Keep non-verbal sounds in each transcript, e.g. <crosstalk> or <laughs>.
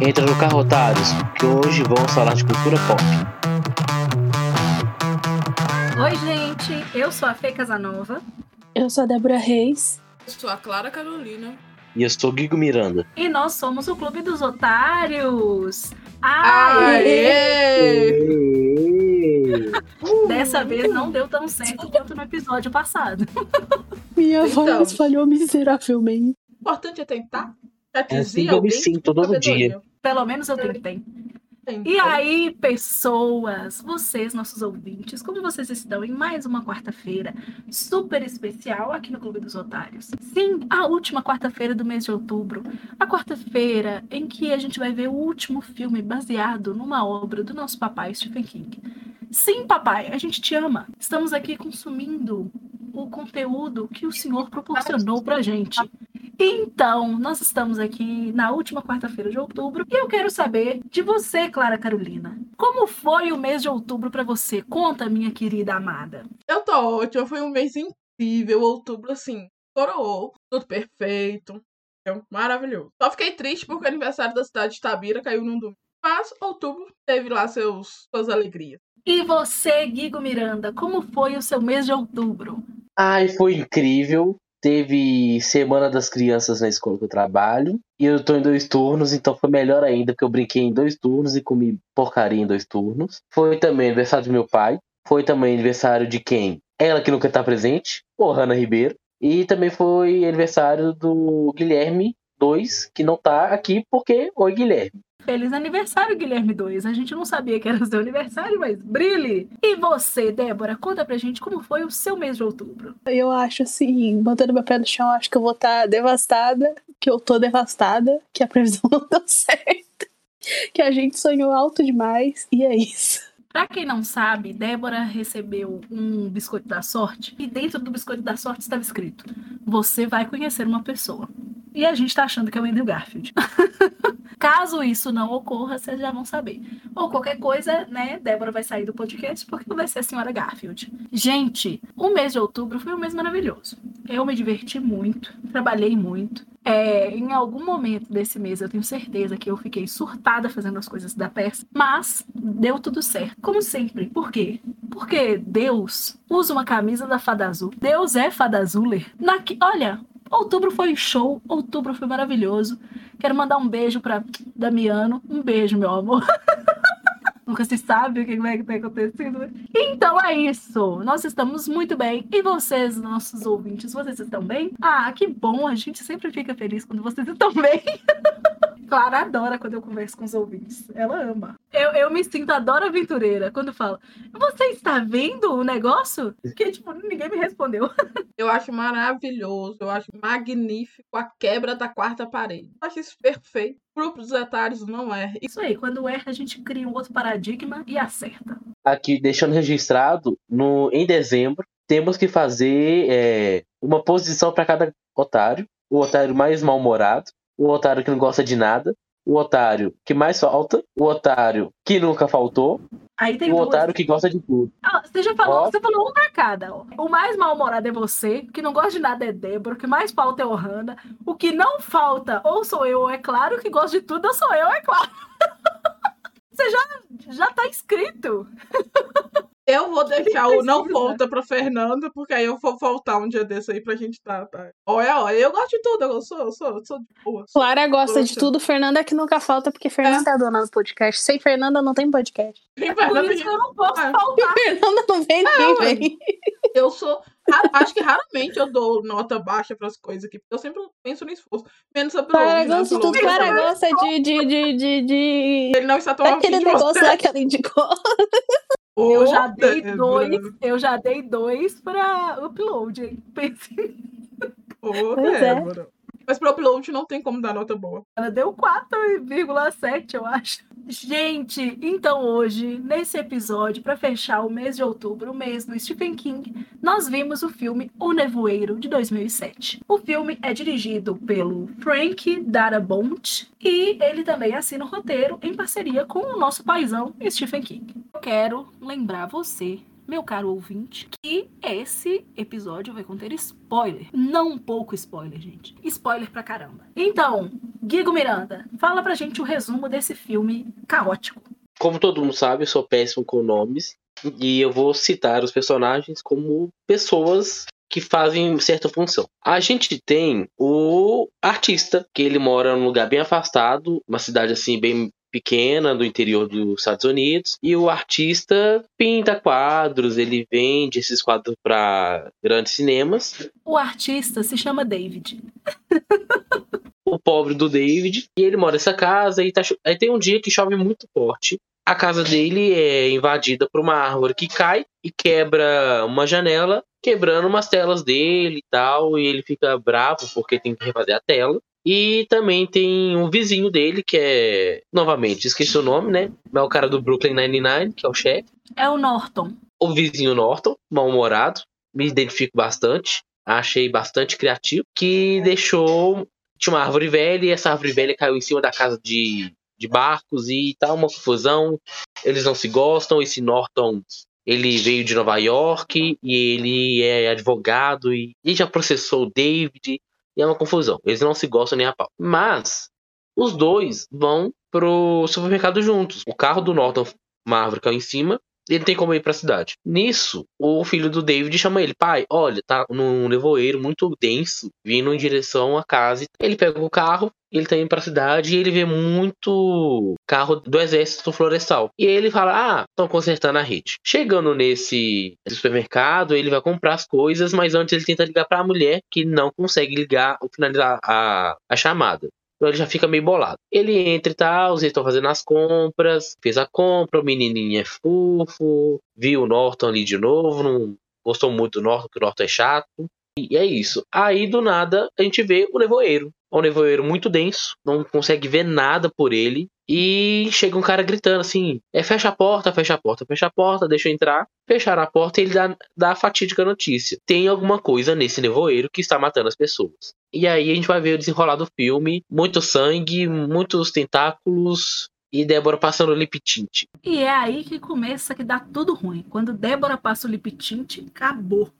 Entra no carro, otários, que hoje vamos falar de cultura pop. Oi, gente, eu sou a Fê Casanova. Eu sou a Débora Reis. Eu sou a Clara Carolina. E eu sou Guigo Miranda. E nós somos o Clube dos Otários. Aê! Dessa vez não deu tão certo quanto no episódio passado. Minha Então. voz falhou miseravelmente. O importante é tentar. É assim que eu me sinto com todo sabedoria. dia. Pelo menos eu tentei. E aí, pessoas, vocês, nossos ouvintes, como vocês estão em mais uma quarta-feira super especial aqui no Clube dos Otários? Sim, a última quarta-feira do mês de outubro. A quarta-feira em que a gente vai ver o último filme baseado numa obra do nosso papai Stephen King. Sim, papai, a gente te ama. Estamos aqui consumindo o conteúdo que o senhor proporcionou pra gente. Então, nós estamos aqui na última quarta-feira de outubro e eu quero saber de você, Clara Carolina. Como foi o mês de outubro pra você? Conta, minha querida amada. Eu tô ótima, foi um mês incrível. Outubro, assim, coroou. Tudo perfeito. É maravilhoso. Só fiquei triste porque o aniversário da cidade de Tabira caiu num domingo. Mas outubro teve lá seus, suas alegrias. E você, Guigo Miranda, como foi o seu mês de outubro? Ai, foi incrível. Teve Semana das Crianças na escola que eu trabalho. E eu tô em dois turnos, então foi melhor ainda, porque eu brinquei em dois turnos e comi porcaria em dois turnos. Foi também aniversário do meu pai. Foi também aniversário de quem? Ela que nunca tá presente, o Hanna Ribeiro. E também foi aniversário do Guilherme 2, que não tá aqui porque oi Guilherme. Feliz aniversário, Guilherme 2. A gente não sabia que era o seu aniversário, mas brilhe! E você, Débora, conta pra gente como foi o seu mês de outubro. Eu acho assim, botando meu pé no chão, acho que eu vou estar devastada, que eu tô devastada, que a previsão <laughs> não deu certo, que a gente sonhou alto demais, e é isso. Pra quem não sabe, Débora recebeu um biscoito da sorte e dentro do biscoito da sorte estava escrito: Você vai conhecer uma pessoa. E a gente tá achando que é o Andrew Garfield. <laughs> Caso isso não ocorra, vocês já vão saber. Ou qualquer coisa, né? Débora vai sair do podcast porque vai ser a senhora Garfield. Gente, o mês de outubro foi um mês maravilhoso. Eu me diverti muito, trabalhei muito. É, em algum momento desse mês eu tenho certeza que eu fiquei surtada fazendo as coisas da peça, mas deu tudo certo, como sempre. Por quê? Porque Deus usa uma camisa da Fada Azul. Deus é Fada Azuler. Naqui... Olha, outubro foi show, outubro foi maravilhoso. Quero mandar um beijo pra Damiano. Um beijo, meu amor. <laughs> Nunca se sabe o que vai ter acontecido. né? Então é isso. Nós estamos muito bem. E vocês, nossos ouvintes, vocês estão bem? Ah, que bom. A gente sempre fica feliz quando vocês estão bem. <laughs> Clara adora quando eu converso com os ouvintes. Ela ama. Eu, eu me sinto a Dora Aventureira quando fala: Você está vendo o negócio? Que, tipo, ninguém me respondeu. <laughs> Eu acho maravilhoso, eu acho magnífico a quebra da quarta parede. Eu acho isso perfeito. Grupo dos otários não é. Isso aí, quando erra, a gente cria um outro paradigma e acerta. Aqui, deixando registrado, no, em dezembro, temos que fazer é, uma posição para cada otário. O otário mais mal-humorado, o otário que não gosta de nada, o otário que mais falta, o otário que nunca faltou, Aí tem o duas. otário que gosta de tudo. Ah, você já falou, Ó. você falou um pra cada. O mais mal-humorado é você, o que não gosta de nada é Débora, o que mais falta é o Hanna, o que não falta ou sou eu ou é claro, o que gosta de tudo ou sou eu, é claro. <laughs> Você já, já tá inscrito. Eu vou deixar o não precisa. volta pra Fernanda, porque aí eu vou voltar um dia desse aí pra gente tá. tá. Olha, olha, eu gosto de tudo, eu sou, eu sou, eu sou de boa. Clara gosta de tudo, Fernanda é que nunca falta, porque Fernanda é a dona do podcast. Sem Fernanda não tem podcast. Tem Por Fernanda, isso que eu não posso Ah. faltar. Fernanda não vem, É, nem ué. vem. eu sou. Acho que raramente eu dou nota baixa pras coisas aqui, porque eu sempre penso no esforço. Menos upload. Clara né? gosta de tudo. Clara gosta de, de, de, de. Ele não está tão de negócio lá que ela indicou. <laughs> Eu já dei Débora. dois, eu já dei dois pra upload, hein? <laughs> Pensei, Ô, Pois é. Mas pro upload não tem como dar nota boa. ela deu 4,7, eu acho. Gente, então hoje, nesse episódio, pra fechar o mês de outubro, o mês do Stephen King, nós vimos o filme O Nevoeiro, de 2007. O filme é dirigido pelo Frank Darabont e ele também assina o roteiro em parceria com o nosso paizão Stephen King. Eu quero lembrar você, meu caro ouvinte, que esse episódio vai conter spoiler. Não um pouco spoiler, gente. Spoiler pra caramba. Então, Guigo Miranda, fala pra gente o resumo desse filme caótico. Como todo mundo sabe, eu sou péssimo com nomes. E eu vou citar os personagens como pessoas que fazem certa função. A gente tem o artista, que ele mora num lugar bem afastado, uma cidade assim bem pequena do interior dos Estados Unidos e o artista pinta quadros, ele vende esses quadros para grandes cinemas. O artista se chama David. <laughs> o pobre do David e ele mora nessa casa e tá aí tem um dia que chove muito forte. A casa dele é invadida por uma árvore que cai e quebra uma janela, quebrando umas telas dele e tal, e ele fica bravo porque tem que refazer a tela. E também tem um vizinho dele, que é. Novamente, esqueci o nome, né? É o cara do Brooklyn Nine-Nine, que é o chefe. É o Norton. O vizinho Norton, mal-humorado. Me identifico bastante. Achei bastante criativo. Que deixou. Tinha uma árvore velha e essa árvore velha caiu em cima da casa de, de barcos e tá uma confusão. Eles não se gostam. Esse Norton ele veio de Nova York e ele é advogado e, e já processou o David e é uma confusão. Eles não se gostam nem a pau. Mas os dois vão pro supermercado juntos. O carro do Norton, uma árvore caiu em cima, ele tem como ir para a cidade. Nisso, o filho do David chama ele: pai, olha, tá num nevoeiro muito denso, vindo em direção à casa. Ele pega o carro, ele tá indo pra cidade e ele vê muito carro do exército florestal. E ele fala: Ah, estão consertando a rede. Chegando nesse supermercado, ele vai comprar as coisas, mas antes ele tenta ligar para a mulher que não consegue ligar ou finalizar a, a chamada. Então ele já fica meio bolado. Ele entra e tal, eles estão fazendo as compras, fez a compra, o menininho é fofo, viu o Norton ali de novo, não gostou muito do Norton, que o Norton é chato. E é isso. Aí do nada a gente vê o nevoeiro. É um nevoeiro muito denso, não consegue ver nada por ele. E chega um cara gritando assim: é, fecha a porta, fecha a porta, fecha a porta, deixa eu entrar. Fecharam a porta e ele dá, dá a fatídica notícia: tem alguma coisa nesse nevoeiro que está matando as pessoas. E aí a gente vai ver o desenrolar do filme: muito sangue, muitos tentáculos, e Débora passando o lip tint. E é aí que começa que dá tudo ruim. Quando Débora passa o lip tint, acabou.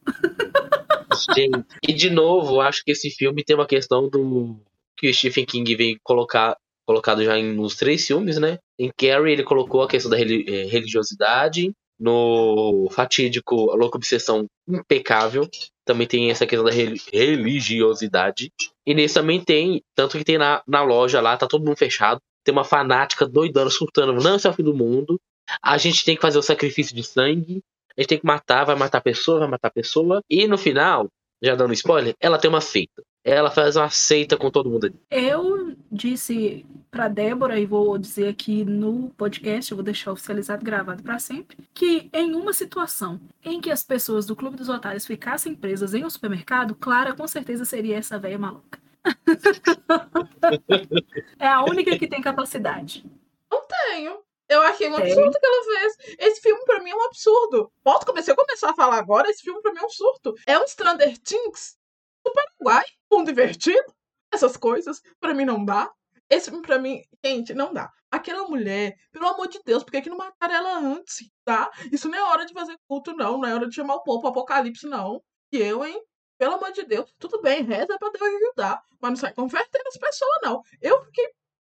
Gente, e de novo, acho que esse filme tem uma questão do que o Stephen King vem colocar colocado já em, nos três filmes, né? Em Carrie ele colocou a questão da eh, religiosidade, no fatídico A Louca Obsessão impecável, também tem essa questão da religiosidade. E nesse também tem, tanto que tem na, na loja lá, tá todo mundo fechado, tem uma fanática doidona, surtando, não, esse é o fim do mundo. A gente tem que fazer o sacrifício de sangue. A gente tem que matar, vai matar a pessoa, vai matar a pessoa. E no final, já dando spoiler, ela tem uma seita. Ela faz uma seita com todo mundo ali. Eu disse para Débora, e vou dizer aqui no podcast, eu vou deixar oficializado gravado para sempre, que em uma situação em que as pessoas do Clube dos Otários ficassem presas em um supermercado, Clara com certeza seria essa velha maluca. <laughs> é a única que tem capacidade. Não tenho. Eu achei um absurdo que ela fez. Esse filme pra mim é um absurdo. Posso começar, a começar a falar agora, esse filme pra mim é um surto. É um Stranger Things do Paraguai. Um divertido. Essas coisas, pra mim não dá. Esse filme pra mim, gente, não dá. Aquela mulher, pelo amor de Deus, por que, que não mataram ela antes, tá? Isso não é hora de fazer culto, não. Não é hora de chamar o povo apocalipse, não. E eu, hein? Pelo amor de Deus, tudo bem, reza pra Deus ajudar. Mas não sai convertendo as pessoas, não. Eu fiquei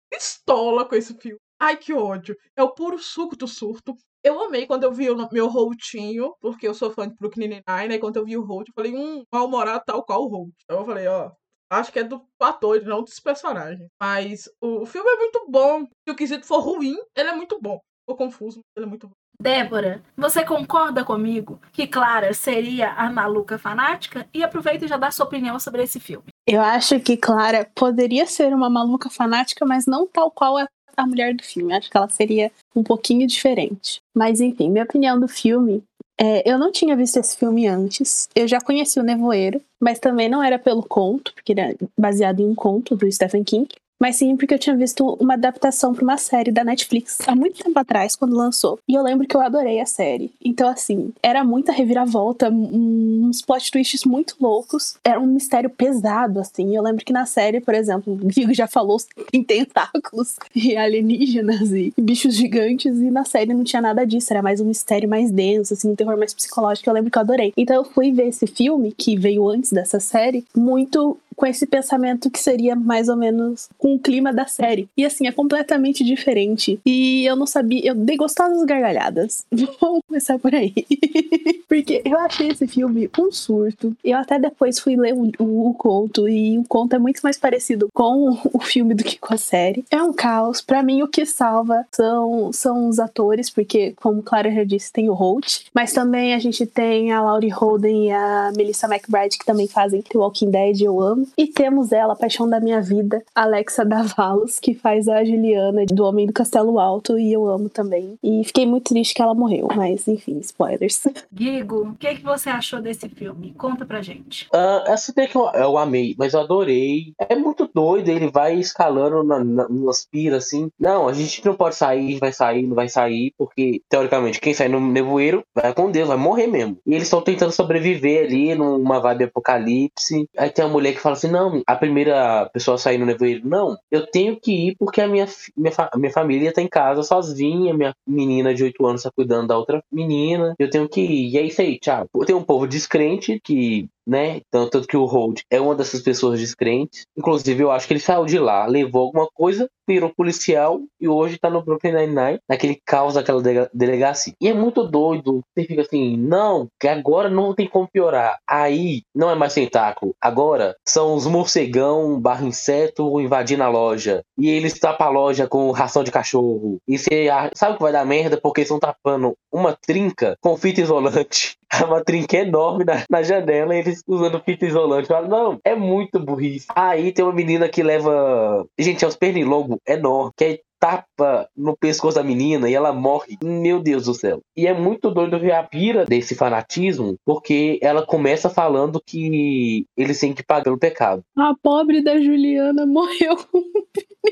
pistola com esse filme. Ai, que ódio. É o puro suco do surto. Eu amei quando eu vi o meu Roltinho, porque eu sou fã de Brooklyn Nine-Nine, e quando eu vi o Holt, eu falei, hum, mal-humorado tal qual o Holt. Então eu falei, ó, acho que é do ator e não dos personagens. Mas o, o filme é muito bom. Se o quesito for ruim, ele é muito bom. Ficou confuso, mas ele é muito bom. Débora, você concorda comigo que Clara seria a maluca fanática? E aproveita e já dá sua opinião sobre esse filme. Eu acho que Clara poderia ser uma maluca fanática, mas não tal qual a, a mulher do filme. Acho que ela seria um pouquinho diferente. Mas enfim, minha opinião do filme é, eu não tinha visto esse filme antes. Eu já conheci o Nevoeiro, mas também não era pelo conto, porque ele é baseado em um conto do Stephen King. Mas sim porque eu tinha visto uma adaptação para uma série da Netflix há muito tempo atrás, quando lançou. E eu lembro que eu adorei a série. Então, assim, era muita reviravolta, uns plot twists muito loucos. Era um mistério pesado, assim. Eu lembro que na série, por exemplo, o Vigo já falou <laughs> em tentáculos e alienígenas e bichos gigantes, e na série não tinha nada disso. Era mais um mistério mais denso, assim, um terror mais psicológico. Eu lembro que eu adorei. Então eu fui ver esse filme, que veio antes dessa série, muito com esse pensamento que seria mais ou menos com o clima da série. E assim, é completamente diferente. E eu não sabia, eu dei gostosas gargalhadas. <laughs> Vamos começar por aí. <laughs> Porque eu achei esse filme um surto. Eu até depois fui ler o, o, o, conto e o conto é muito mais parecido com <laughs> o filme do que com a série. É um caos. Para mim, o que salva são, são os atores, porque, como Clara já disse, tem o Holt, mas também a gente tem a Laurie Holden e a Melissa McBride que também fazem The Walking Dead, eu amo. E temos ela, a paixão da minha vida, Alexa Davalos, que faz a Juliana do Homem do Castelo Alto, e eu amo também. E fiquei muito triste que ela morreu, mas enfim, spoilers. <laughs> Gigo, o que, é que você achou desse filme? Conta pra gente. Uh, essa daí que eu, eu, amei, mas eu adorei. É muito doido, ele vai escalando na, na, nas piras, assim. Não, a gente não pode sair, vai sair, não vai sair, porque, teoricamente, quem sai no nevoeiro vai com Deus, vai morrer mesmo. E eles estão tentando sobreviver ali numa vibe apocalipse. Aí tem a mulher que fala assim: não, a primeira pessoa sair no nevoeiro, não, eu tenho que ir porque a minha, minha, minha família tá em casa sozinha, minha menina de 8 anos tá cuidando da outra menina, eu tenho que ir. E é isso aí, tchau. Tem um povo descrente que né? Tanto que o Hold é uma dessas pessoas descrentes. Inclusive, eu acho que ele saiu de lá, levou alguma coisa, virou policial e hoje tá no Brooklyn Nine-Nine, naquele caos daquela delegacia. E é muito doido. Você fica assim, não, que agora não tem como piorar. Aí não é mais tentáculo. Agora são os morcegão barra inseto invadindo a loja. E eles tapam a loja com ração de cachorro. E você sabe que vai dar merda porque estão tapando uma trinca com fita isolante. Uma trinca enorme na, na janela e eles usando fita isolante. Falo, não, é muito burrice. Aí tem uma menina que leva. Gente, é os pernilongos enormes, que é tapa no pescoço da menina e ela morre. Meu Deus do céu. E é muito doido ver a pira desse fanatismo, porque ela começa falando que eles têm que pagar o pecado. A pobre da Juliana morreu.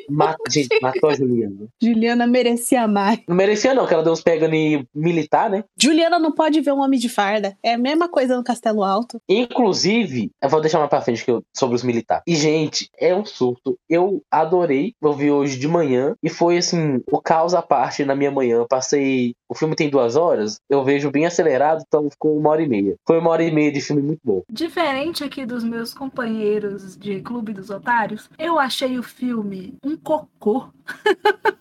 Mata, gente, matou a Juliana. Juliana merecia mais. Não merecia, não, que ela deu uns pega em militar, né? Juliana não pode ver um homem de farda. É a mesma coisa no Castelo Alto. Inclusive, eu vou deixar mais pra frente eu, sobre os militares. E, gente, é um surto. Eu adorei. Eu vi hoje de manhã e foi assim, o caos à parte na minha manhã. Eu passei. O filme tem duas horas, eu vejo bem acelerado, então ficou uma hora e meia. Foi uma hora e meia de filme muito bom. Diferente aqui dos meus companheiros de Clube dos Otários, eu achei o filme um cocô. <laughs>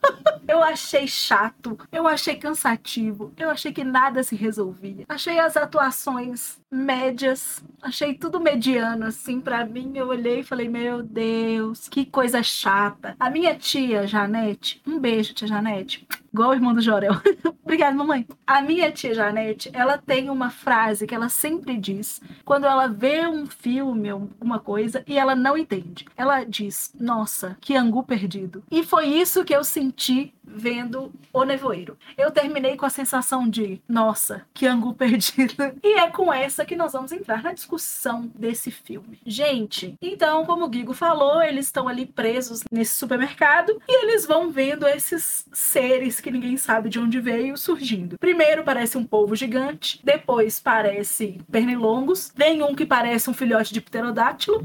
Eu achei chato, eu achei cansativo, eu achei que nada se resolvia. Achei as atuações médias, achei tudo mediano assim para mim. Eu olhei e falei: "Meu Deus, que coisa chata". A minha tia Janete, um beijo, tia Janete igual o irmão do Jorel. <laughs> Obrigada, mamãe. A minha tia Janete, ela tem uma frase que ela sempre diz quando ela vê um filme, alguma coisa, e ela não entende. Ela diz: Nossa, que angu perdido. E foi isso que eu senti vendo O Nevoeiro. Eu terminei com a sensação de, nossa, que angu <laughs> perdido. E é com essa que nós vamos entrar na discussão desse filme. Gente, então, como o Guigo falou, eles estão ali presos nesse supermercado e eles vão vendo esses seres que ninguém sabe de onde veio surgindo. Primeiro parece um polvo gigante, depois parece pernilongos, vem um que parece um filhote de pterodátilo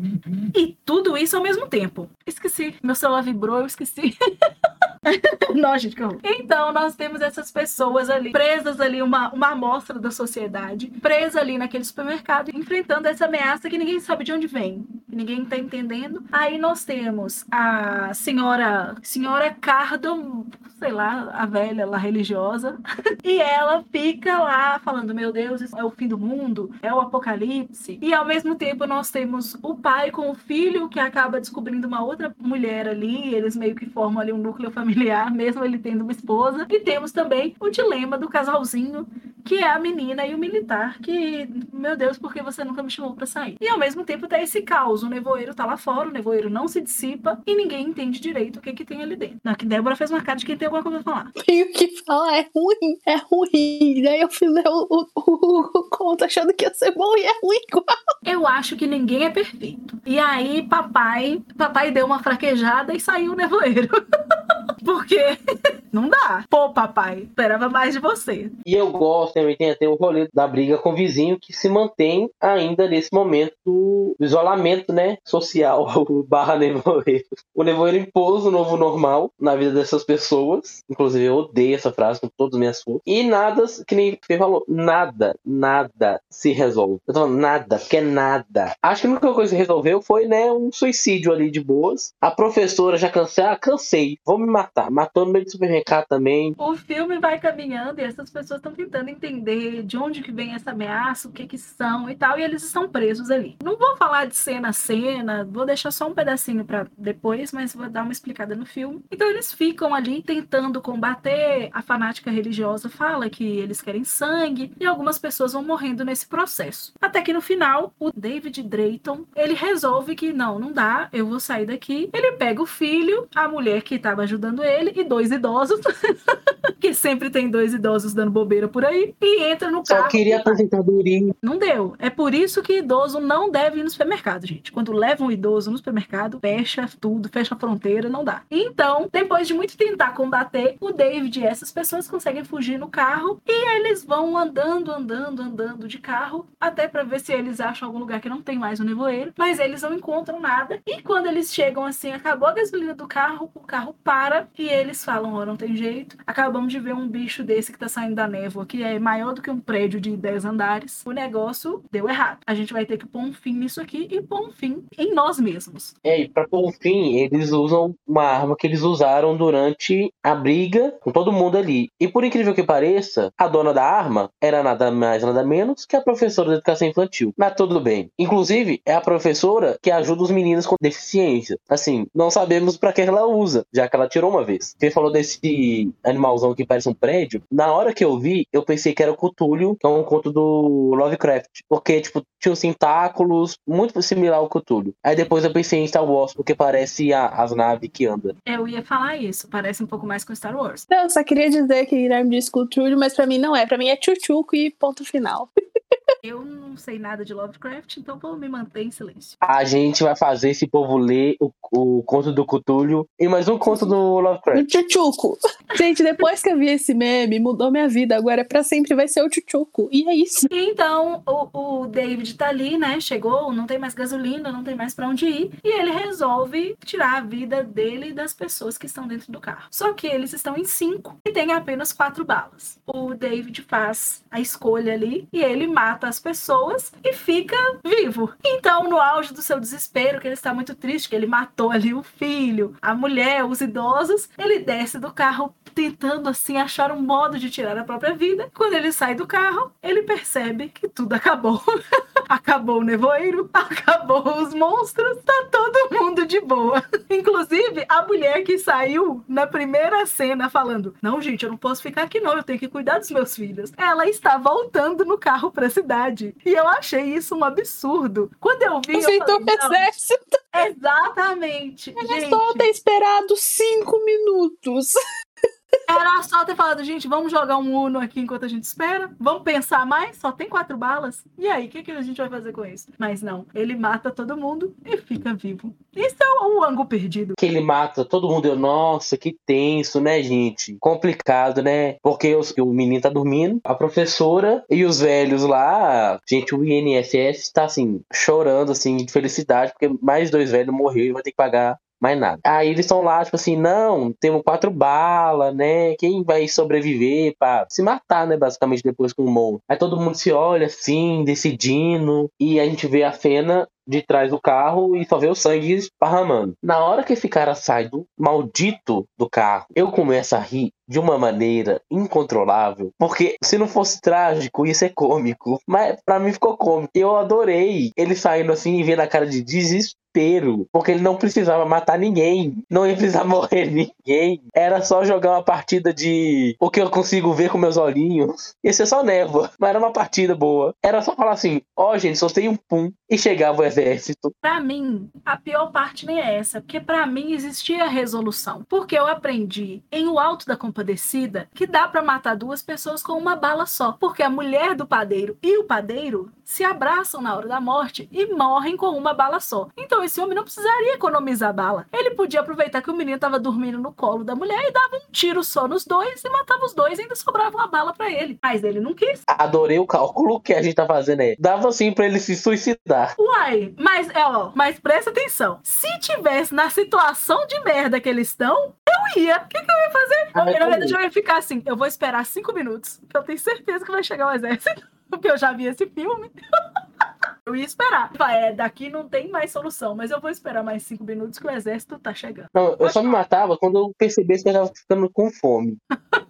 e tudo isso ao mesmo tempo. Esqueci, meu celular vibrou, eu esqueci. <laughs> Não, gente, que Então, nós temos essas pessoas ali, presas ali, uma, uma amostra da sociedade, presa ali naquele supermercado, enfrentando essa ameaça que ninguém sabe de onde vem. Ninguém tá entendendo. Aí nós temos a senhora, senhora Cardo, sei lá, a velha lá religiosa, <laughs> e ela fica lá falando: Meu Deus, isso é o fim do mundo, é o apocalipse. E ao mesmo tempo nós temos o pai com o filho que acaba descobrindo uma outra mulher ali, eles meio que formam ali um núcleo familiar, <laughs> mesmo ele tendo uma esposa. E temos também o dilema do casalzinho que é a menina e o militar, que, meu Deus, por que você nunca me chamou pra sair? E ao mesmo tempo tá esse caos, o nevoeiro tá lá fora, o nevoeiro não se dissipa e ninguém entende direito o que que tem ali dentro. Na que Débora fez uma cara de quem tem alguma coisa pra falar. Tenho que falar, é ruim, é ruim. Daí eu fiz o, o, o, o conto achando que ia ser bom e é ruim igual. Eu acho que ninguém é perfeito. E aí, papai, papai deu uma fraquejada e saiu o nevoeiro. <laughs> Porque <laughs> não dá. Pô, papai, esperava mais de você. E eu gosto também, tem até o rolê da briga com o vizinho que se mantém ainda nesse momento do isolamento, né, social, <laughs> barra nevoeiro. O nevoeiro impôs o novo normal na vida dessas pessoas. Inclusive, eu odeio essa frase com todas as minhas forças. E nada, que nem você falou, nada, nada se resolve. Eu tô falando nada, porque é nada. Acho que a única coisa que resolveu foi, né, um suicídio ali de boas. A professora já cansei, ah, cansei, vou me matar. Matou no meio do supermercado também. O filme vai caminhando e essas pessoas estão tentando entender de onde que vem essa ameaça, o que que são e tal, e eles estão presos ali. Não vou falar de cena a cena, vou deixar só um pedacinho para depois, mas vou dar uma explicada no filme. Então eles ficam ali tentando combater, a fanática religiosa fala que eles querem sangue e algumas pessoas vão morrendo nesse processo. Até que no final, o David Drayton, ele resolve que não, não dá, eu vou sair daqui. Ele pega o filho, a mulher que estava ajudando ele e dois idosos, <laughs> que sempre tem dois idosos dando bobeira por aí, e entra no carro. Só queria aposentadoria. Não deu. É por isso que idoso não deve ir no supermercado, gente. Quando leva um idoso no supermercado, fecha tudo, fecha a fronteira, não dá. Então, depois de muito tentar combater, o David e essas pessoas conseguem fugir no carro e eles vão andando, andando, andando de carro até para ver se eles acham algum lugar que não tem mais o nevoeiro, mas eles não encontram nada. E quando eles chegam assim, acabou a gasolina do carro, o carro para e eles falam: "Ó, oh, não tem jeito. Acabamos de ver um bicho desse que tá saindo da névoa, que é maior do que um prédio de 10 andares. O negócio deu errado. A gente vai ter que pôr um fim nisso aqui e pôr um fim em nós mesmos." É, e pra pôr um fim, eles usam uma arma que eles usaram durante a briga com todo mundo ali. E por incrível que pareça, a dona da arma era nada mais, nada menos que a professora de educação infantil. Mas tudo bem. Inclusive, é a professora que ajuda os meninos com deficiência. Assim, não sabemos para que ela usa, já que ela tirou uma vez. Você falou desse animalzão que parece um prédio. Na hora que eu vi, eu pensei que era o Cthulhu, que é um conto do Lovecraft. Porque, tipo, tinha os tentáculos, muito similar ao Cthulhu. Aí depois eu pensei em Star Wars, porque parece a, as naves que andam. Eu ia falar isso, parece um pouco mais com Star Wars. Não, eu só queria dizer que Guilherme disse Cthulhu, mas pra mim não é. Pra mim é Chuchuco e ponto final. <laughs> Eu não sei nada de Lovecraft, então vou me manter em silêncio. A gente vai fazer esse povo ler o, o conto do Cthulhu e mais um conto do O Lovecraft. Chuchuco. Gente, depois que eu vi esse meme, mudou minha vida. Agora pra sempre vai ser o Chuchuco. E é isso. Então, o, o David tá ali, né? Chegou, não tem mais gasolina, não tem mais pra onde ir. E ele resolve tirar a vida dele e das pessoas que estão dentro do carro. Só que eles estão em cinco e tem apenas quatro balas. O David faz a escolha ali e ele mata as pessoas e fica vivo. Então, no auge do seu desespero, que ele está muito triste, que ele matou ali o filho, a mulher, os idosos, ele desce do carro tentando assim achar um modo de tirar a própria vida. Quando ele sai do carro, ele percebe que tudo acabou. <laughs> acabou o nevoeiro, <laughs> acabou os monstros, tá todo mundo de boa. Inclusive, a mulher que saiu na primeira cena falando: "Não, gente, eu não posso ficar aqui não, eu tenho que cuidar dos meus filhos". Ela está voltando no carro pra cidade. E eu achei isso um absurdo. Quando eu vi, eu Aceitou falei, o "Não, exército. Exatamente. Era gente. só ter esperado cinco minutos. <laughs> Era só ter falado, gente, vamos jogar um Uno aqui enquanto a gente espera? Vamos pensar mais? Só tem quatro balas? E aí, o que, que a gente vai fazer com isso? Mas não, ele mata todo mundo e fica vivo. Isso é o ângulo perdido. Que ele mata todo mundo. Eu, nossa, que tenso, né, gente? Complicado, né? Porque os- o menino tá dormindo, a professora e os velhos lá, gente, o INSS tá assim, chorando assim, de felicidade, porque mais dois velhos morreram e vai ter que pagar mais nada. Aí eles estão lá, tipo assim, não, temos quatro balas, né? Quem vai sobreviver pra se matar, né? Basicamente, depois com o monstro. Aí todo mundo se olha assim, decidindo, e a gente vê a Fena de trás do carro e só vê o sangue esparramando. Na hora que esse cara sai do maldito do carro, eu começo a rir de uma maneira incontrolável, porque se não fosse trágico, ia ser cômico. Mas pra mim ficou cômico. Eu adorei ele saindo assim e vendo a cara de desespero inteiro. Porque ele não precisava matar ninguém. Não ia precisar <laughs> morrer ninguém. Era só jogar uma partida de o que eu consigo ver com meus olhinhos. Ia ser só névoa. Mas era uma partida boa. Era só falar assim: ó, oh, gente, só tem um pum. E chegava o exército. Pra mim, a pior parte nem é essa. Porque pra mim existia resolução. Porque eu aprendi em O Alto da Compadecida que dá para matar duas pessoas com uma bala só. Porque a mulher do padeiro e o padeiro se abraçam na hora da morte e morrem com uma bala só. Então esse homem não precisaria economizar bala. Ele podia aproveitar que o menino estava dormindo no colo da mulher e dava um tiro só nos dois e matava os dois e ainda sobrava uma bala para ele. Mas ele não quis. Adorei o cálculo que a gente tá fazendo aí. Dava assim para ele se suicidar. Uai, mas é ó, mas presta atenção. Se tivesse na situação de merda que eles estão, eu ia. O que, que eu ia fazer? Ah, na verdade, eu ia ficar assim. Eu vou esperar cinco minutos, porque eu tenho certeza que vai chegar o exército. <laughs> Porque eu já vi esse filme. <laughs> Eu ia esperar. É, daqui não tem mais solução, mas eu vou esperar mais cinco minutos que o exército tá chegando. Não, eu só me matava quando eu percebesse que eu tava ficando com fome. <laughs>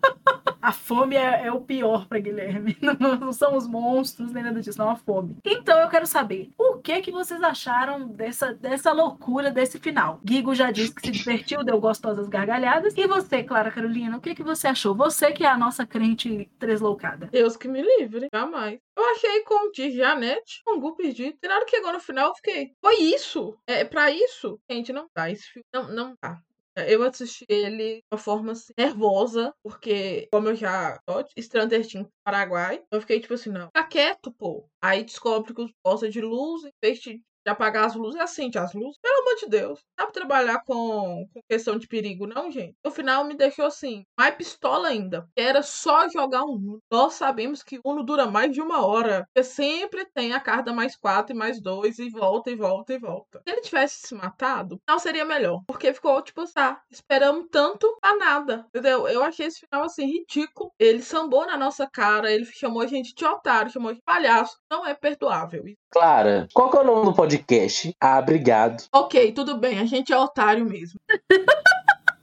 A fome é, é o pior para Guilherme. <laughs> Não, não, são os monstros nem nada disso, não a fome. Então eu quero saber o que que vocês acharam dessa, dessa loucura desse final. Guigo já disse que se divertiu, deu gostosas gargalhadas. E você, Clara Carolina, o que que você achou? Você que é a nossa crente tresloucada. Deus que me livre, jamais. Eu achei, como diz Janete, um gol perdido. E na hora que chegou no final, eu fiquei. Foi isso? É para isso? Gente, não dá. Esse filme não, não dá. Eu assisti ele de uma forma assim, nervosa, porque, como eu já Stranger Things Paraguai, eu fiquei tipo assim, não, fica quieto, pô. Aí descobre que os gosta de luz, em vez de apagar as luzes, é acende as luzes. Pelo amor de Deus. Dá pra trabalhar com, com questão de perigo, não, gente? No final me deixou assim, mais pistola ainda. Era só jogar um Uno. Nós sabemos que Uno dura mais de uma hora. Porque sempre tem a carta mais quatro e mais dois, e volta, e volta, e volta. Se ele tivesse se matado, não seria melhor. Porque ficou, tipo, tá, esperamos tanto a nada. Entendeu? Eu achei esse final, assim, ridículo. Ele sambou na nossa cara, ele chamou a gente de otário, chamou de palhaço. Não é perdoável. Clara, qual que é o nome do podcast? Ah, obrigado. Ok, tudo bem, a gente é otário mesmo. <laughs>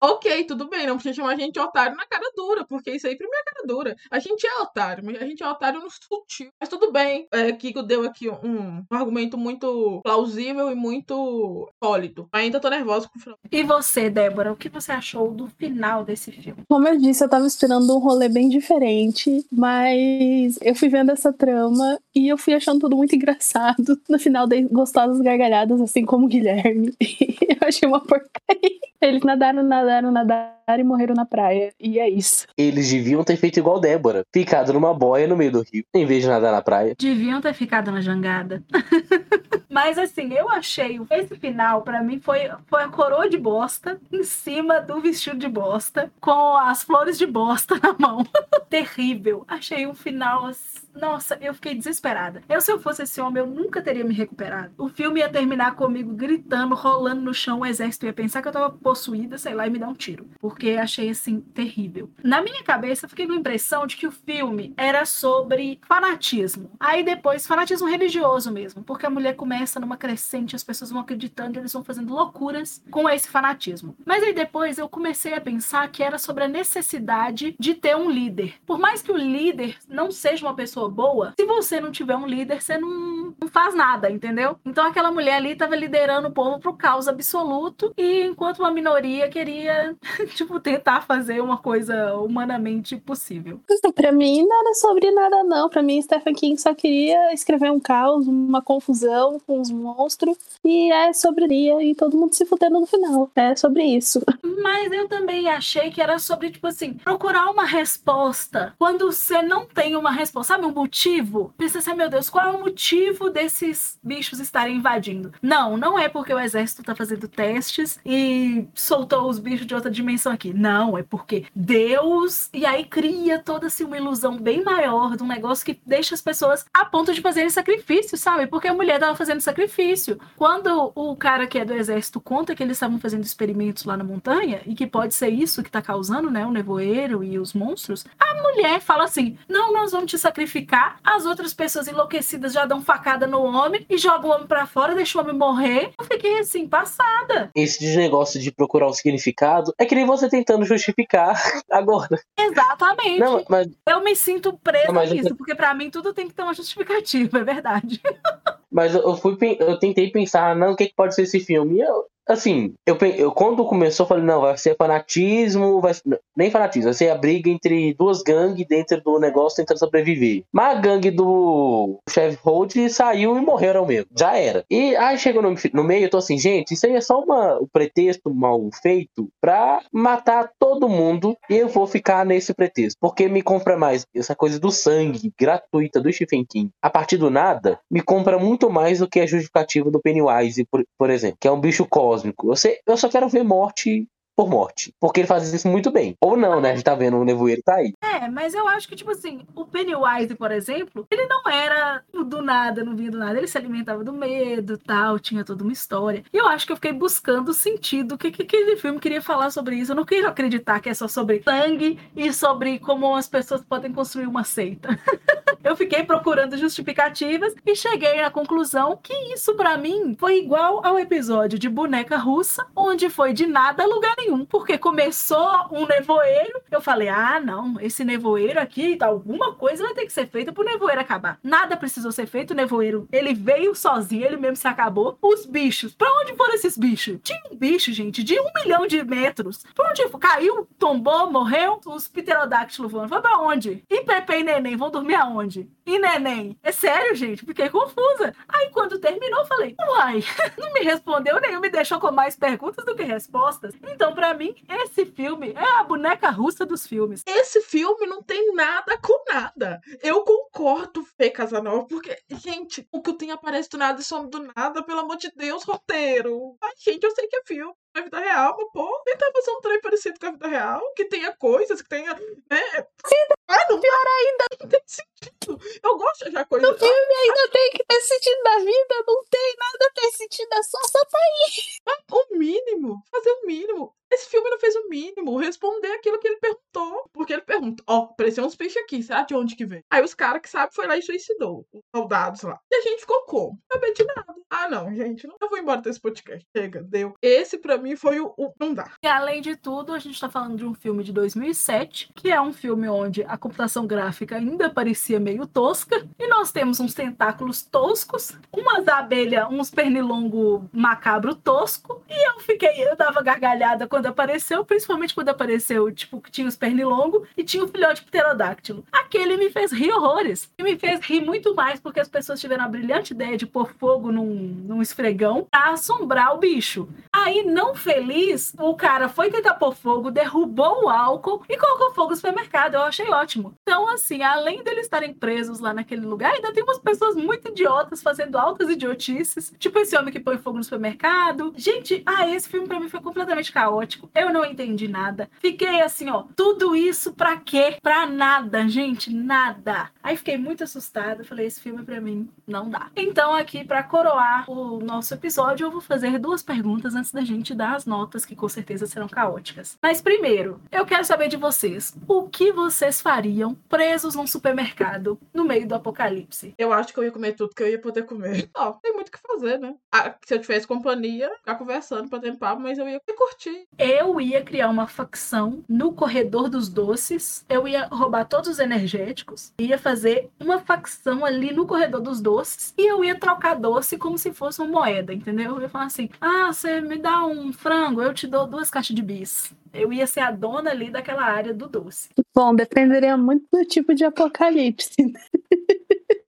Ok, tudo bem, não precisa chamar a gente de otário na cara dura, porque isso aí pra mim é cara dura. A gente é otário, mas a gente é otário no sutil. Mas tudo bem, é, Kiko deu aqui um, um argumento muito plausível e muito sólido. Ainda tô nervosa com o final. E você, Débora, o que você achou do final desse filme? Como eu disse, eu tava esperando um rolê bem diferente, mas eu fui vendo essa trama e eu fui achando tudo muito <laughs> engraçado. No final, dei gostosas gargalhadas, assim como o Guilherme. <laughs> eu achei uma porcaria. Eles nadaram, nadaram, nadaram e morreram na praia. E é isso. Eles deviam ter feito igual Débora, ficado numa boia no meio do rio, em vez de nadar na praia. Deviam ter ficado na jangada. <laughs> Mas assim, eu achei esse final para mim foi, foi a coroa de bosta em cima do vestido de bosta com as flores de bosta <laughs> na mão. Terrível. Achei um final assim nossa, eu fiquei desesperada. Eu, se eu fosse esse homem, eu nunca teria me recuperado. O filme ia terminar comigo gritando, rolando no chão, o exército ia pensar que eu tava possuída, sei lá, e me dar um tiro. Porque achei, assim, terrível. Na minha cabeça, eu fiquei com a impressão de que o filme era sobre fanatismo. Aí depois, fanatismo religioso mesmo. Porque a mulher começa numa crescente, as pessoas vão acreditando, eles vão fazendo loucuras com esse fanatismo. Mas aí depois eu comecei a pensar que era sobre a necessidade de ter um líder. Por mais que o líder não seja uma pessoa boa, se você não tiver um líder, você não, não faz nada, entendeu? Então aquela mulher ali estava liderando o povo pro caos absoluto, e enquanto uma minoria queria, <laughs> tipo, tentar fazer uma coisa humanamente possível. Para mim, era sobre nada, não. Para mim, Stephen King só queria escrever um caos, uma confusão com os monstros, e é sobre dia e todo mundo se fudendo no final. É sobre isso. Mas eu também achei que era sobre, tipo assim, procurar uma resposta quando você não tem uma resposta. Sabe, um motivo? Pensa assim, meu Deus, qual é o motivo desses bichos estarem invadindo? Não, não é porque o exército tá fazendo testes e soltou os bichos de outra dimensão aqui. Não, é porque Deus. E aí cria toda assim uma ilusão bem maior de um negócio que deixa as pessoas a ponto de fazerem sacrifício, sabe? Porque a mulher tava fazendo sacrifício. Quando o cara que é do exército conta que eles estavam fazendo experimentos lá na montanha e que pode ser isso que tá causando, né, o nevoeiro e os monstros, a mulher fala assim: "Não, nós vamos te sacrificar ficar, as outras pessoas enlouquecidas já dão facada no homem e jogam o homem para fora, deixam o homem morrer. Eu fiquei assim, passada. Esse negócio de procurar o um significado é que nem você tentando justificar <laughs> agora. Exatamente. Não, mas... Eu me sinto presa não, nisso, eu... porque para mim tudo tem que ter uma justificativa, é verdade. <laughs> Mas eu, fui, eu tentei pensar, não, o que, que pode ser esse filme? E eu, assim, eu, eu quando começou, eu falei, não, vai ser fanatismo, vai, nem fanatismo, vai ser a briga entre duas gangues dentro do negócio tentando sobreviver. Mas a gangue do Chef Hold saiu e morreram mesmo. Já era. E aí chegou no, no meio, eu tô assim, gente, isso aí é só uma, um pretexto mal feito pra matar todo mundo e eu vou ficar nesse pretexto. Porque me compra mais essa coisa do sangue gratuita do Stephen King. A partir do nada, me compra muito mais do que a justificativa do Pennywise, por, por exemplo, que é um bicho cósmico cósmico. Eu, sei, eu só quero ver morte por morte. Porque ele faz isso muito bem. Ou não, né? A gente tá vendo o nevoeiro tá aí. É, mas eu acho que, tipo assim, o Pennywise, por exemplo, ele não era do nada, não vinha do nada. Ele se alimentava do medo tal, tinha toda uma história. E eu acho que eu fiquei buscando o sentido. O que, que aquele filme queria falar sobre isso? Eu não queria acreditar que é só sobre sangue e sobre como as pessoas podem construir uma seita. <laughs> eu fiquei procurando justificativas e cheguei à conclusão que isso para mim foi igual ao episódio de Boneca Russa, onde foi de nada lugar nenhum, porque começou um nevoeiro, eu falei: "Ah, não, esse nevoeiro aqui, alguma coisa vai ter que ser feita pro nevoeiro acabar". Nada precisou ser feito, o nevoeiro, ele veio sozinho, ele mesmo se acabou. Os bichos, para onde foram esses bichos? Tinha um bicho, gente, de um milhão de metros. Pra onde foi? Caiu, tombou, morreu? Os pterodáctilos voando. Foi pra onde? E Pepe e Neném vão dormir aonde? E neném? É sério, gente? Fiquei confusa. Aí quando terminou, falei, uai, <laughs> não me respondeu nem me deixou com mais perguntas do que respostas. Então, para mim, esse filme é a boneca russa dos filmes. Esse filme não tem nada com nada. Eu concordo, Fê Casanova, porque, gente, o que tem aparece do nada e some do nada, pelo amor de Deus, roteiro. Ai, gente, eu sei que é filme na vida real, mas, pô, tentar fazer um trem parecido com a vida real, que tenha coisas, que tenha, né? Sim, ah, não pior ainda. Não tem sentido. Eu gosto de achar coisas. No filme ainda tem que ter sentido da vida, não tem nada ter sentido, é só só tá aí. Mas o mínimo, fazer o mínimo. Esse filme não fez o mínimo, responder aquilo que ele perguntou. Porque ele pergunta, ó, oh, apareceu uns peixes aqui, será de onde que vem? Aí os caras que sabem foi lá e suicidou, os soldados lá. E a gente ficou como? Não de nada. Ah, não, gente, não vou embora desse podcast. Chega, deu. Esse para mim foi o, o, não dá. E além de tudo, a gente tá falando de um filme de 2007, que é um filme onde a computação gráfica ainda parecia meio tosca, e nós temos uns tentáculos toscos, umas abelhas, uns pernilongo macabro tosco, e eu fiquei, eu dava gargalhada quando quando apareceu, principalmente quando apareceu, tipo, que tinha os pernilongos e tinha o filhote pterodáctilo. Aquele me fez rir horrores. E me fez rir muito mais porque as pessoas tiveram a brilhante ideia de pôr fogo num, num esfregão pra assombrar o bicho. Aí, não feliz, o cara foi tentar pôr fogo, derrubou o álcool e colocou fogo no supermercado. Eu achei ótimo. Então, assim, além deles estarem presos lá naquele lugar, ainda tem umas pessoas muito idiotas fazendo altas idiotices. Tipo esse homem que põe fogo no supermercado. Gente, ah, esse filme pra mim foi completamente caótico eu não entendi nada. Fiquei assim, ó, tudo isso pra quê? Pra nada, gente, nada. Aí fiquei muito assustada, falei, esse filme pra mim não dá. Então aqui para coroar o nosso episódio, eu vou fazer duas perguntas antes da gente dar as notas que com certeza serão caóticas. Mas primeiro, eu quero saber de vocês, o que vocês fariam presos num supermercado no meio do apocalipse? Eu acho que eu ia comer tudo que eu ia poder comer. <laughs> Ó, tem muito o que fazer, né? Ah, se eu tivesse companhia, ficar conversando, ter papo, mas eu ia curtir eu ia criar uma facção no corredor dos doces, eu ia roubar todos os energéticos, ia fazer uma facção ali no corredor dos doces e eu ia trocar doce como se fosse uma moeda, entendeu? Eu ia falar assim: ah, você me dá um frango, eu te dou duas caixas de bis. Eu ia ser a dona ali daquela área do doce. Bom, dependeria muito do tipo de apocalipse. Né? <laughs>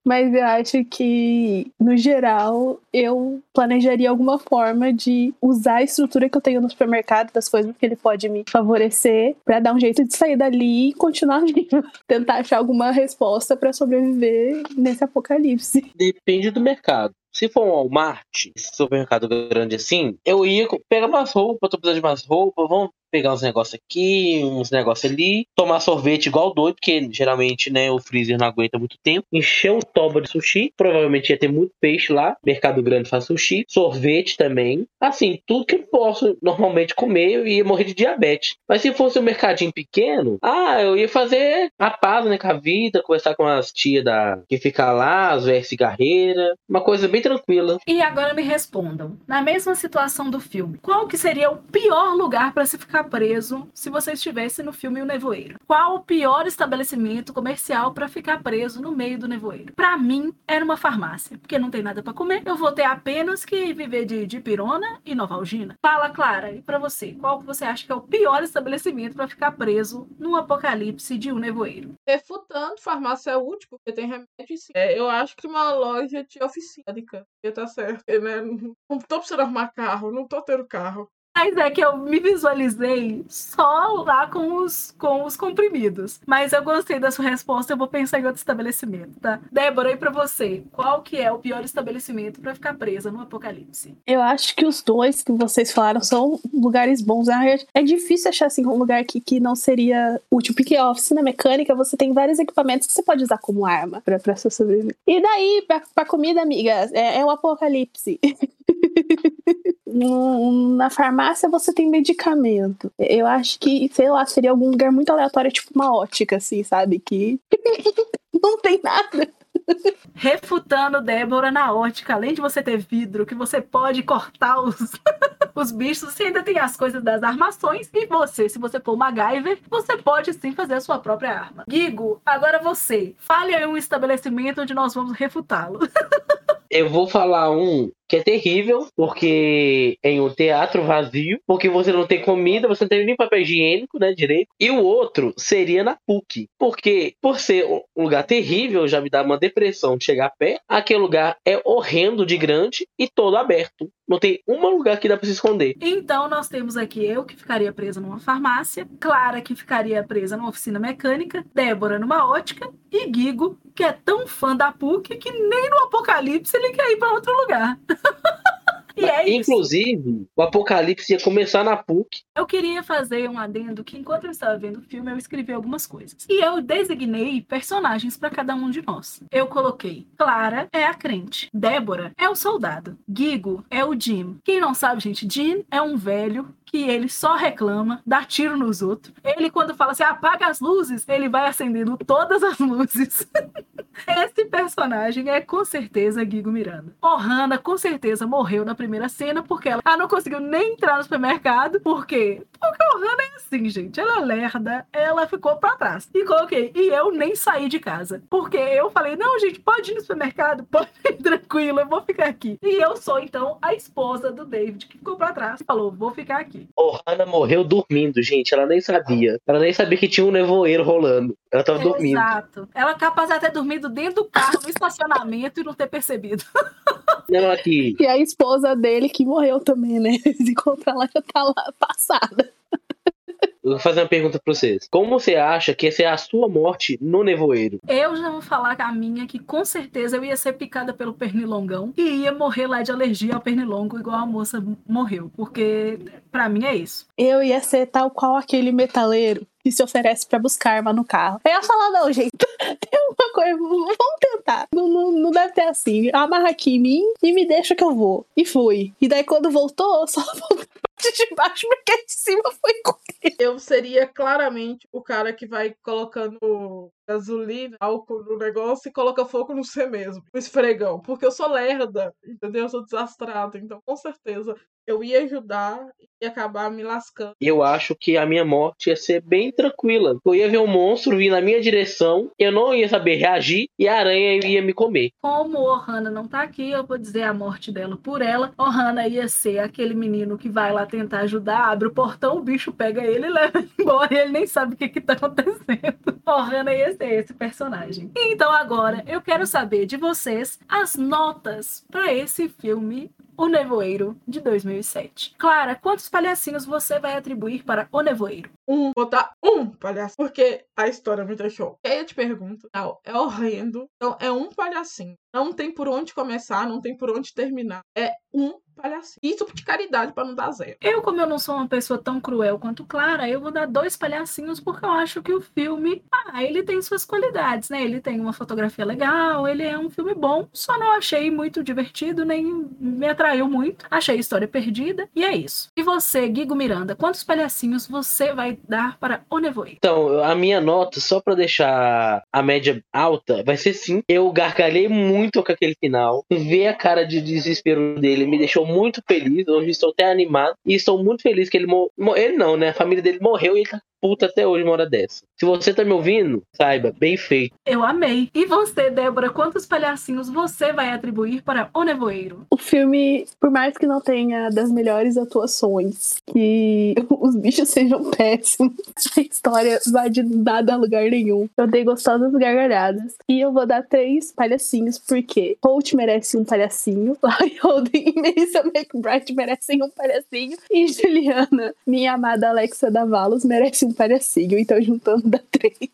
Mas eu acho que, no geral, eu planejaria alguma forma de usar a estrutura que eu tenho no supermercado, das coisas que ele pode me favorecer, para dar um jeito de sair dali e continuar <laughs> vivo. Tentar achar alguma resposta para sobreviver nesse apocalipse. Depende do mercado. Se for um Walmart, supermercado grande assim, eu ia pegar umas roupas, tô precisando de umas roupas, vamos pegar uns negócios aqui, uns negócios ali, tomar sorvete igual doido, porque geralmente, né, o freezer não aguenta muito tempo, encher o toba de sushi, provavelmente ia ter muito peixe lá, mercado grande faz sushi, sorvete também, assim, tudo que eu posso normalmente comer, eu ia morrer de diabetes. Mas se fosse um mercadinho pequeno, ah, eu ia fazer a paz, né, com a vida, conversar com as tias da, que fica lá, as velhas cigarreiras, uma coisa bem tranquila. E agora me respondam, na mesma situação do filme, qual que seria o pior lugar para se ficar ficar preso se você estivesse no filme O Nevoeiro? Qual o pior estabelecimento comercial para ficar preso no meio do nevoeiro? Para mim, era uma farmácia, porque não tem nada para comer. Eu vou ter apenas que viver de, de pirona e novalgina. Fala, Clara, e para você, qual que você acha que é o pior estabelecimento para ficar preso num apocalipse de um nevoeiro? Refutando, farmácia é útil, porque tem remédio sim. É, eu acho que uma loja de oficina de campo tá certo, né? Não tô precisando arrumar carro, não tô tendo carro. Mas é que eu me visualizei só lá com os, com os comprimidos. Mas eu gostei da sua resposta, eu vou pensar em outro estabelecimento, tá? Débora, e pra você, qual que é o pior estabelecimento para ficar presa no apocalipse? Eu acho que os dois que vocês falaram são lugares bons. É difícil achar assim um lugar que, que não seria útil, porque a oficina mecânica você tem vários equipamentos que você pode usar como arma pra, pra sua sobrevivência. E daí, pra, pra comida, amiga, é, é o apocalipse. <laughs> na farmácia você tem medicamento. Eu acho que, sei lá, seria algum lugar muito aleatório, tipo uma ótica, assim, sabe? Que <laughs> não tem nada. Refutando Débora na ótica, além de você ter vidro, que você pode cortar os, <laughs> os bichos, você ainda tem as coisas das armações. E você, se você for MacGyver, você pode sim fazer a sua própria arma. Gigo, agora você. Fale aí um estabelecimento onde nós vamos refutá-lo. <laughs> Eu vou falar um que é terrível, porque em um teatro vazio, porque você não tem comida, você não tem nem papel higiênico, né, direito. E o outro seria na PUC, porque por ser um lugar terrível, já me dá uma depressão de chegar a pé, aquele lugar é horrendo de grande e todo aberto. Não tem um lugar que dá para se esconder. Então nós temos aqui eu que ficaria presa numa farmácia, Clara que ficaria presa numa oficina mecânica, Débora numa ótica e Guigo que é tão fã da PUC que nem no apocalipse ele quer ir para outro lugar. <laughs> E é Inclusive, isso. o Apocalipse ia começar na PUC. Eu queria fazer um adendo que, enquanto eu estava vendo o filme, eu escrevi algumas coisas. E eu designei personagens para cada um de nós. Eu coloquei: Clara é a crente, Débora é o soldado, Gigo é o Jim. Quem não sabe, gente, Jim é um velho que ele só reclama, dá tiro nos outros. Ele, quando fala assim, apaga as luzes, ele vai acendendo todas as <laughs> luzes. Esse personagem é com certeza Guigo Miranda. Ohana com certeza morreu na primeira cena porque ela, ela não conseguiu nem entrar no supermercado. Por quê? Porque Ohana é assim, gente. Ela é lerda, ela ficou pra trás. E coloquei. E eu nem saí de casa. Porque eu falei, não, gente, pode ir no supermercado, <laughs> pode ir tranquilo, eu vou ficar aqui. E eu sou, então, a esposa do David, que ficou pra trás. Falou, vou ficar aqui. Ohana morreu dormindo, gente. Ela nem sabia. Ela nem sabia que tinha um nevoeiro rolando. Ela tava é, dormindo. Exato. Ela é capaz de ter dormido dentro do carro, no estacionamento e não ter percebido. Não, aqui. E a esposa dele que morreu também, né? <laughs> Se encontrar ela já tá lá passada. Eu vou fazer uma pergunta pra vocês. Como você acha que essa é a sua morte no nevoeiro? Eu já vou falar a minha que com certeza eu ia ser picada pelo pernilongão e ia morrer lá de alergia ao pernilongo igual a moça morreu. Porque para mim é isso. Eu ia ser tal qual aquele metaleiro que se oferece para buscar arma no carro. Eu ia falar, não, gente, <laughs> tem uma coisa, vamos tentar. Não, não, não deve ter assim. Amarra aqui em mim e me deixa que eu vou. E fui. E daí quando voltou, só <laughs> voltou de baixo porque de cima foi com Eu seria claramente o cara que vai colocando gasolina, álcool no negócio e coloca fogo no C mesmo, no esfregão. Porque eu sou lerda, entendeu? Eu sou desastrada. Então, com certeza, eu ia ajudar e acabar me lascando. Eu acho que a minha morte ia ser bem tranquila. Eu ia ver um monstro vir na minha direção, eu não ia saber reagir e a aranha ia me comer. Como Ohana não tá aqui, eu vou dizer a morte dela por ela. Ohana ia ser aquele menino que vai lá tentar ajudar, abre o portão, o bicho pega ele e leva embora e ele nem sabe o que que tá acontecendo. <laughs> Ohana ia ser esse personagem. Então agora eu quero saber de vocês as notas para esse filme o Nevoeiro de 2007. Clara, quantos palhacinhos você vai atribuir para O Nevoeiro? Um, botar um palhaço, porque a história me deixou. E aí eu te pergunto, não, é horrendo. Então é um palhacinho. Não tem por onde começar, não tem por onde terminar. É um palhacinho. Isso de caridade para não dar zero. Eu, como eu não sou uma pessoa tão cruel quanto Clara, eu vou dar dois palhacinhos porque eu acho que o filme, ah, ele tem suas qualidades, né? Ele tem uma fotografia legal, ele é um filme bom, só não achei muito divertido, nem me atraiu muito. Achei a história perdida e é isso. E você, Guigo Miranda, quantos palhacinhos você vai dar para O Nevoeiro? Então, a minha nota, só para deixar a média alta, vai ser sim. Eu gargalhei muito com aquele final. Ver a cara de desespero dele me deixou muito feliz, hoje estou até animado e estou muito feliz que ele morreu. Ele não, né? A família dele morreu e ele tá puta até hoje uma hora dessa. Se você tá me ouvindo, saiba, bem feito. Eu amei. E você, Débora, quantos palhacinhos você vai atribuir para O Nevoeiro? O filme, por mais que não tenha das melhores atuações, que <laughs> os bichos sejam péssimos, <laughs> a história vai de nada a lugar nenhum. Eu dei gostosas gargalhadas. E eu vou dar três palhacinhos, porque Holt merece um palhacinho, <laughs> Holden e Melissa <laughs> McBride merecem um palhacinho, e Juliana, minha amada Alexa Davalos, merece um palhacinho. Então, juntando dá três. <laughs>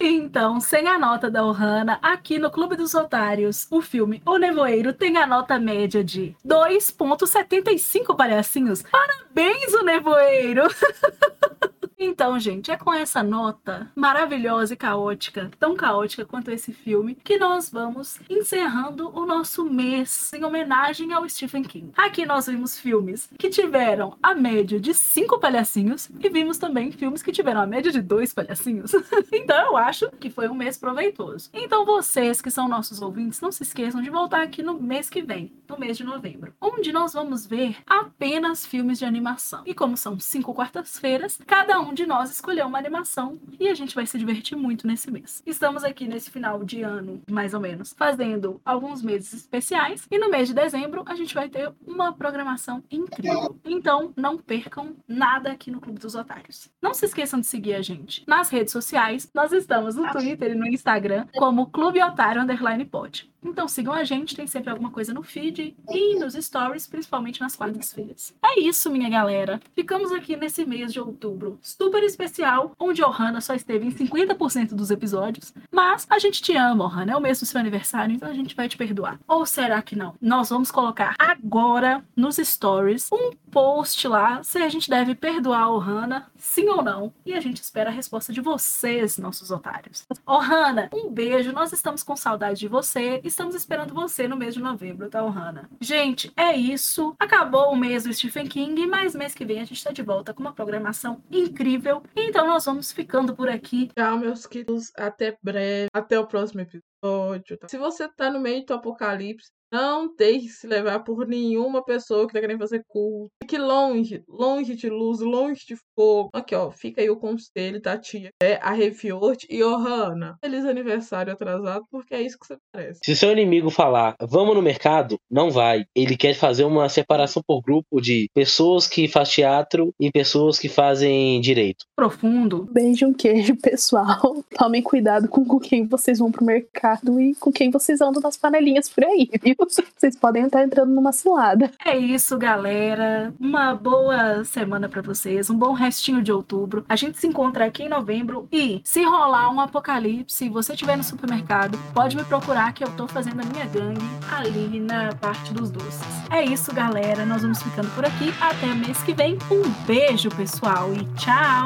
Então, sem a nota da Ohana, aqui no Clube dos Otários, o filme O Nevoeiro tem a nota média de 2,75 palhacinhos. Parabéns, O Nevoeiro! <laughs> Então, gente, é com essa nota maravilhosa e caótica, tão caótica quanto esse filme, que nós vamos encerrando o nosso mês em homenagem ao Stephen King. Aqui nós vimos filmes que tiveram a média de cinco palhacinhos e vimos também filmes que tiveram a média de dois palhacinhos. <laughs> então eu acho que foi um mês proveitoso. Então vocês que são nossos ouvintes, não se esqueçam de voltar aqui no mês que vem, no mês de novembro, onde nós vamos ver apenas filmes de animação. E como são cinco quartas-feiras, cada um de nós escolheu uma animação e a gente vai se divertir muito nesse mês. Estamos aqui nesse final de ano, mais ou menos, fazendo alguns meses especiais e no mês de dezembro a gente vai ter uma programação incrível. Então, não percam nada aqui no Clube dos Otários. Não se esqueçam de seguir a gente nas redes sociais. Nós estamos no Twitter e no Instagram como Clube Otário Underline Pod. Então sigam a gente, tem sempre alguma coisa no feed e nos stories, principalmente nas quartas-feiras. É isso, minha galera. Ficamos aqui nesse mês de outubro super especial, onde Ohana só esteve em 50% dos episódios. Mas a gente te ama, Ohana. É o mês do seu aniversário, então a gente vai te perdoar. Ou será que não? Nós vamos colocar agora nos stories um post lá se a gente deve perdoar a Ohana, sim ou não. E a gente espera a resposta de vocês, nossos otários. Ohana, um beijo. Nós estamos com saudade de você. Estamos esperando você no mês de novembro, tá, Ohana? Gente, é isso. Acabou o mês do Stephen King, mas mês que vem a gente tá de volta com uma programação incrível. Então nós vamos ficando por aqui. Tchau, meus queridos. Até breve. Até o próximo episódio. tá? Se você tá no meio do apocalipse, não deixe se levar por nenhuma pessoa que tá querendo fazer culto. Fique longe, longe de luz, longe de fogo. Aqui, ó, fica aí o conselho da tia. É a Refiort e Ohana. Feliz aniversário atrasado, porque é isso que você merece. Se seu inimigo falar, vamos no mercado, não vai. Ele quer fazer uma separação por grupo de pessoas que fazem teatro e pessoas que fazem direito. Profundo. Beijo, um queijo, pessoal. Tomem cuidado com, com quem vocês vão pro mercado e com quem vocês andam nas panelinhas por aí, viu? <laughs> Vocês podem estar entrando numa cilada. É isso, galera. Uma boa semana pra vocês, um bom restinho de outubro. A gente se encontra aqui em novembro e se rolar um apocalipse, e você estiver no supermercado, pode me procurar que eu tô fazendo a minha gangue ali na parte dos doces. É isso, galera. Nós vamos ficando por aqui. Até mês que vem. Um beijo, pessoal, e tchau.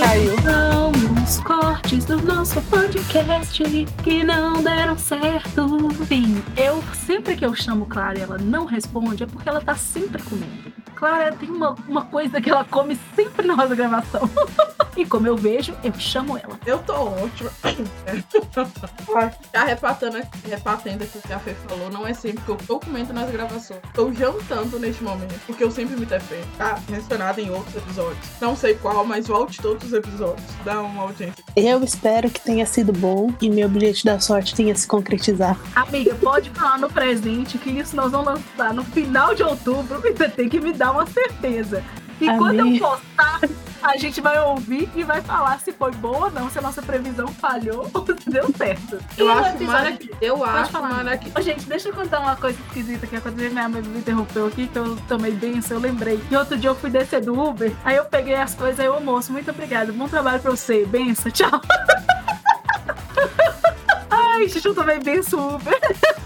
caiu. Os cortes do nosso podcast que não deram certo. Enfim, eu sempre que eu chamo Clara e ela não responde, é porque ela tá sempre comendo. Clara tem uma, uma coisa que ela come sempre na nossa gravação. <laughs> e como eu vejo, eu chamo ela. Eu tô ótima. tá repatando, repatendo aqui o que a Fê falou. Não é sempre que eu tô comendo nas gravações. Tô jantando neste momento, porque eu sempre me defendo. Tá mencionado em outros episódios. Não sei qual, mas volte todos os episódios. Dá uma audiência. Eu espero que tenha sido bom e meu bilhete da sorte tenha se concretizado. Amiga, pode falar no presente que isso nós vamos lançar no final de outubro e você tem que me dar uma certeza. E quando eu Amém. postar, a gente vai ouvir e vai falar se foi boa ou não, se a nossa previsão falhou <laughs> ou se deu certo. Eu E acho episódio- maravilhoso. Eu acho falar. maravilhoso. Ô, gente, deixa eu contar uma coisa esquisita que aconteceu. Minha mãe me interrompeu aqui, que eu tomei benção, eu lembrei. E outro dia eu fui descer do Uber, aí eu peguei as coisas, aí o moço, muito obrigada, bom trabalho pra você, benção, tchau. <laughs> Ai, gente, eu tomei benção Uber. <laughs>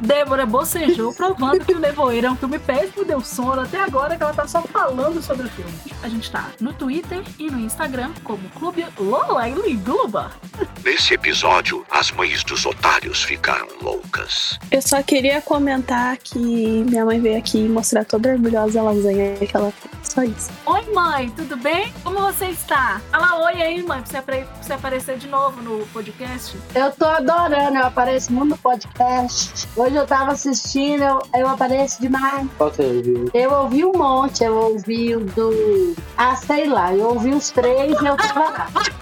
Débora bocejou, provando que o Nevoeiro é um filme péssimo, deu sono até agora que ela tá só falando sobre o filme. A gente tá no Twitter e no Instagram como Clube Lola e Gluba. Nesse episódio, as mães dos otários ficaram loucas. Eu só queria comentar que minha mãe veio aqui mostrar toda orgulhosa a lasanha que ela fez. Só isso. Oi, mãe, tudo bem? Como você está? Fala oi aí, mãe, pra você, pra você aparecer de novo no podcast. Eu tô adorando, eu apareço muito no podcast. Hoje eu tava assistindo, eu, eu apareço demais. Qual que é, viu? Eu ouvi um monte, eu ouvi o do. Ah, sei lá, eu ouvi os três e eu tava lá. <laughs>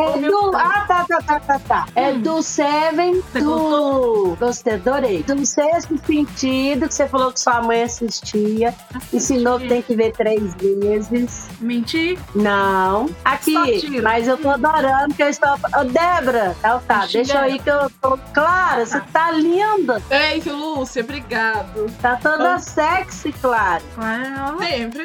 É do. Ah, tá, tá, tá, tá, tá. É do Seven, Você do. Gostei, adorei. Do sexto sentido, que você falou que sua mãe assistia. Ensinou que tem que ver três vezes. Mentir? Não. Aqui, mas eu tô adorando que eu estou. Ô, Débora, tá, tá, Xinga deixa eu ir que eu tô. Clara, você tá linda. Beijo, Lúcia. Obrigado. Tá toda sexy, Clara. Ah, Sempre.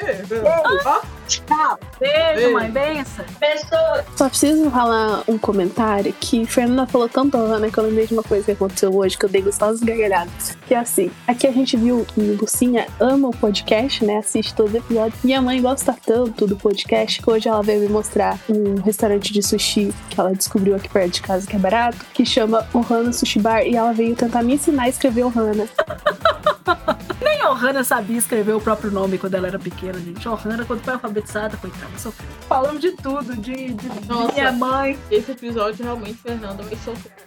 Ó, Tchau. Beijo, Beijo. mãe, benção. Pessoa. Só preciso falar um comentário que Fernanda falou tanto da Ana que eu lembrei de uma coisa que aconteceu hoje que eu dei gostosas gargalhadas. Que é assim, aqui a gente viu que Lucinha ama o podcast, né? Assiste todos os episódios. Minha mãe gosta tanto do podcast que hoje ela veio me mostrar um restaurante de sushi que ela descobriu aqui perto de casa que é barato, que chama Ohana Sushi Bar, e ela veio tentar me ensinar a escrever Ohana. <laughs> Nem a Ohana sabia escrever o próprio nome quando ela era pequena, gente. Ohana, quando foi alfabetizada, coitada, sofreu. Falamos de tudo, de, de Nossa. minha mãe. esse episódio realmente, Fernanda vai sofrer.